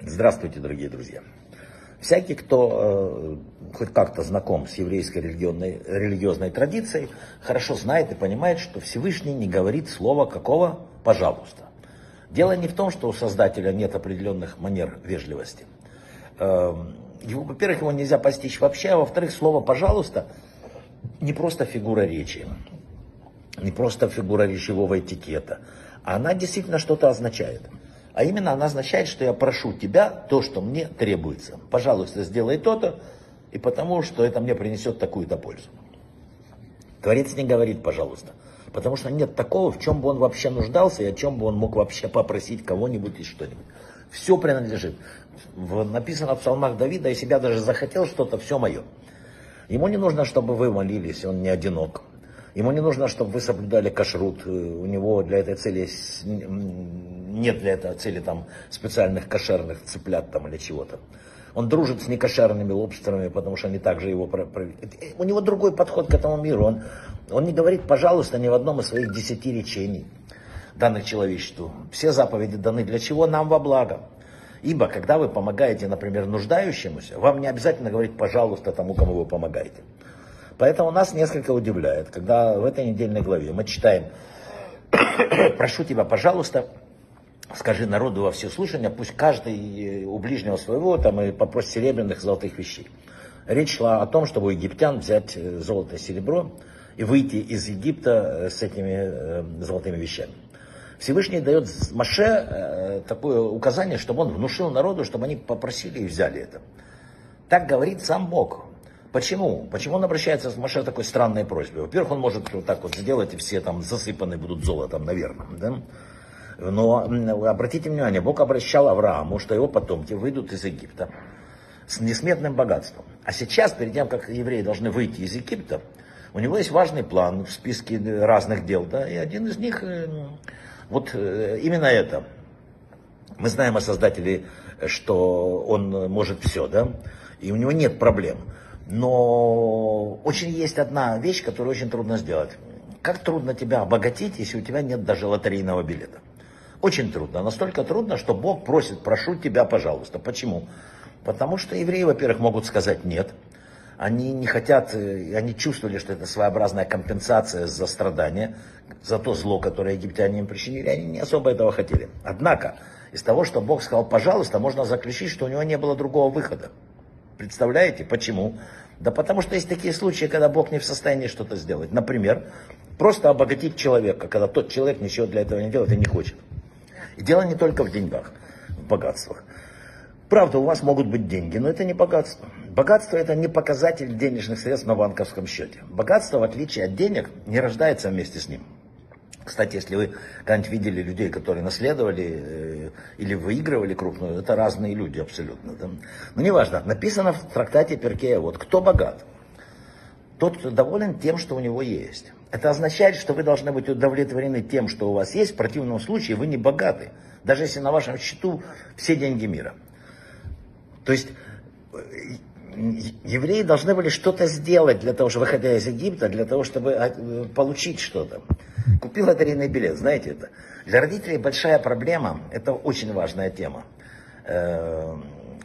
Здравствуйте, дорогие друзья. Всякий, кто э, хоть как-то знаком с еврейской религиозной, религиозной традицией, хорошо знает и понимает, что Всевышний не говорит слова какого «пожалуйста». Дело не в том, что у Создателя нет определенных манер вежливости. Э, его, во-первых, его нельзя постичь вообще, а во-вторых, слово «пожалуйста» не просто фигура речи, не просто фигура речевого этикета, она действительно что-то означает. А именно она означает, что я прошу тебя то, что мне требуется. Пожалуйста, сделай то-то, и потому что это мне принесет такую-то пользу. Творец не говорит, пожалуйста. Потому что нет такого, в чем бы он вообще нуждался и о чем бы он мог вообще попросить кого-нибудь и что-нибудь. Все принадлежит. В, написано в псалмах Давида, если я даже захотел что-то, все мое. Ему не нужно, чтобы вы молились, он не одинок. Ему не нужно, чтобы вы соблюдали кашрут. У него для этой цели нет для этой цели там специальных кошерных цыплят там или чего-то. Он дружит с некошерными лобстерами, потому что они также его... У него другой подход к этому миру. Он, он не говорит, пожалуйста, ни в одном из своих десяти речений, данных человечеству. Все заповеди даны для чего? Нам во благо. Ибо, когда вы помогаете, например, нуждающемуся, вам не обязательно говорить, пожалуйста, тому, кому вы помогаете. Поэтому нас несколько удивляет, когда в этой недельной главе мы читаем, прошу тебя, пожалуйста, скажи народу во все слушания, пусть каждый у ближнего своего там и попросит серебряных золотых вещей. Речь шла о том, чтобы у египтян взять э, золото и серебро и выйти из Египта э, с этими э, золотыми вещами. Всевышний дает Маше такое указание, чтобы он внушил народу, чтобы они попросили и взяли это. Так говорит сам Бог. Почему? Почему он обращается с Маше такой странной просьбой? Во-первых, он может вот так вот сделать, и все там засыпаны будут золотом, наверное. Да? Но обратите внимание, Бог обращал Аврааму, что его потомки выйдут из Египта с несметным богатством. А сейчас, перед тем, как евреи должны выйти из Египта, у него есть важный план в списке разных дел, да, и один из них, э, вот э, именно это. Мы знаем о Создателе, что он может все, да, и у него нет проблем. Но очень есть одна вещь, которую очень трудно сделать. Как трудно тебя обогатить, если у тебя нет даже лотерейного билета? Очень трудно. Настолько трудно, что Бог просит, прошу тебя, пожалуйста. Почему? Потому что евреи, во-первых, могут сказать нет. Они не хотят, э, они чувствовали, что это своеобразная компенсация за страдания, за то зло, которое египтяне им причинили. Они не особо этого хотели. Однако, из того, что Бог сказал, пожалуйста, можно заключить, что у него не было другого выхода. Представляете, почему? Да потому что есть такие случаи, когда Бог не в состоянии что-то сделать. Например, просто обогатить человека, когда тот человек ничего для этого не делает и не хочет. И дело не только в деньгах, в богатствах. Правда, у вас могут быть деньги, но это не богатство. Богатство это не показатель денежных средств на банковском счете. Богатство, в отличие от денег, не рождается вместе с ним. Кстати, если вы когда-нибудь видели людей, которые наследовали э, или выигрывали крупную, это разные люди абсолютно. Да? Но неважно, написано в трактате Перкея, вот кто богат? Тот, кто доволен тем, что у него есть. Это означает, что вы должны быть удовлетворены тем, что у вас есть. В противном случае вы не богаты. Даже если на вашем счету все деньги мира. То есть евреи должны были что-то сделать для того, чтобы, выходя из Египта, для того, чтобы а, получить что-то. Купил лотерейный билет, знаете это. Для родителей большая проблема, это очень важная тема. Э,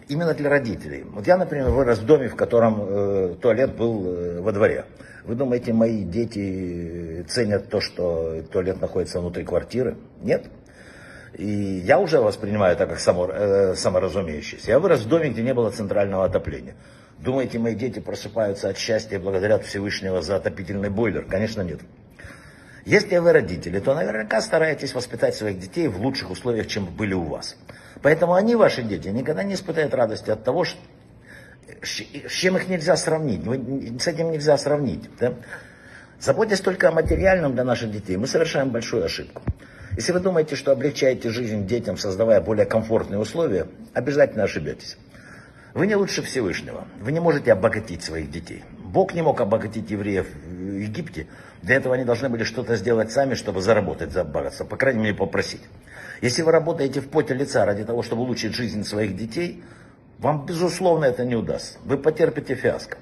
именно для родителей. Вот я, например, вырос в доме, в котором э, туалет был э, во дворе. Вы думаете, мои дети ценят то, что туалет находится внутри квартиры? Нет. И я уже воспринимаю это как само, э, саморазумеющееся. Я вырос в доме, где не было центрального отопления. Думаете, мои дети просыпаются от счастья и благодарят Всевышнего за отопительный бойлер? Конечно, нет. Если вы родители, то наверняка стараетесь воспитать своих детей в лучших условиях, чем были у вас. Поэтому они, ваши дети, никогда не испытают радости от того, с чем их нельзя сравнить. С этим нельзя сравнить. Да? Заботясь только о материальном для наших детей, мы совершаем большую ошибку. Если вы думаете, что облегчаете жизнь детям, создавая более комфортные условия, обязательно ошибетесь. Вы не лучше Всевышнего. Вы не можете обогатить своих детей. Бог не мог обогатить евреев в Египте. Для этого они должны были что-то сделать сами, чтобы заработать за богатство. По крайней мере, попросить. Если вы работаете в поте лица ради того, чтобы улучшить жизнь своих детей, вам, безусловно, это не удастся. Вы потерпите фиаско.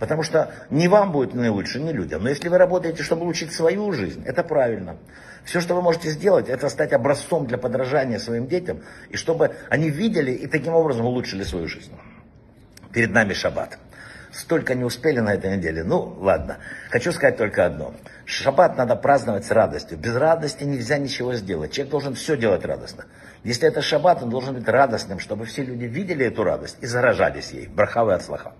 Потому что не вам будет наилучше, не людям. Но если вы работаете, чтобы улучшить свою жизнь, это правильно. Все, что вы можете сделать, это стать образцом для подражания своим детям, и чтобы они видели и таким образом улучшили свою жизнь. Перед нами шаббат. Столько не успели на этой неделе. Ну, ладно. Хочу сказать только одно. Шаббат надо праздновать с радостью. Без радости нельзя ничего сделать. Человек должен все делать радостно. Если это шаббат, он должен быть радостным, чтобы все люди видели эту радость и заражались ей. Брахавы от слаха.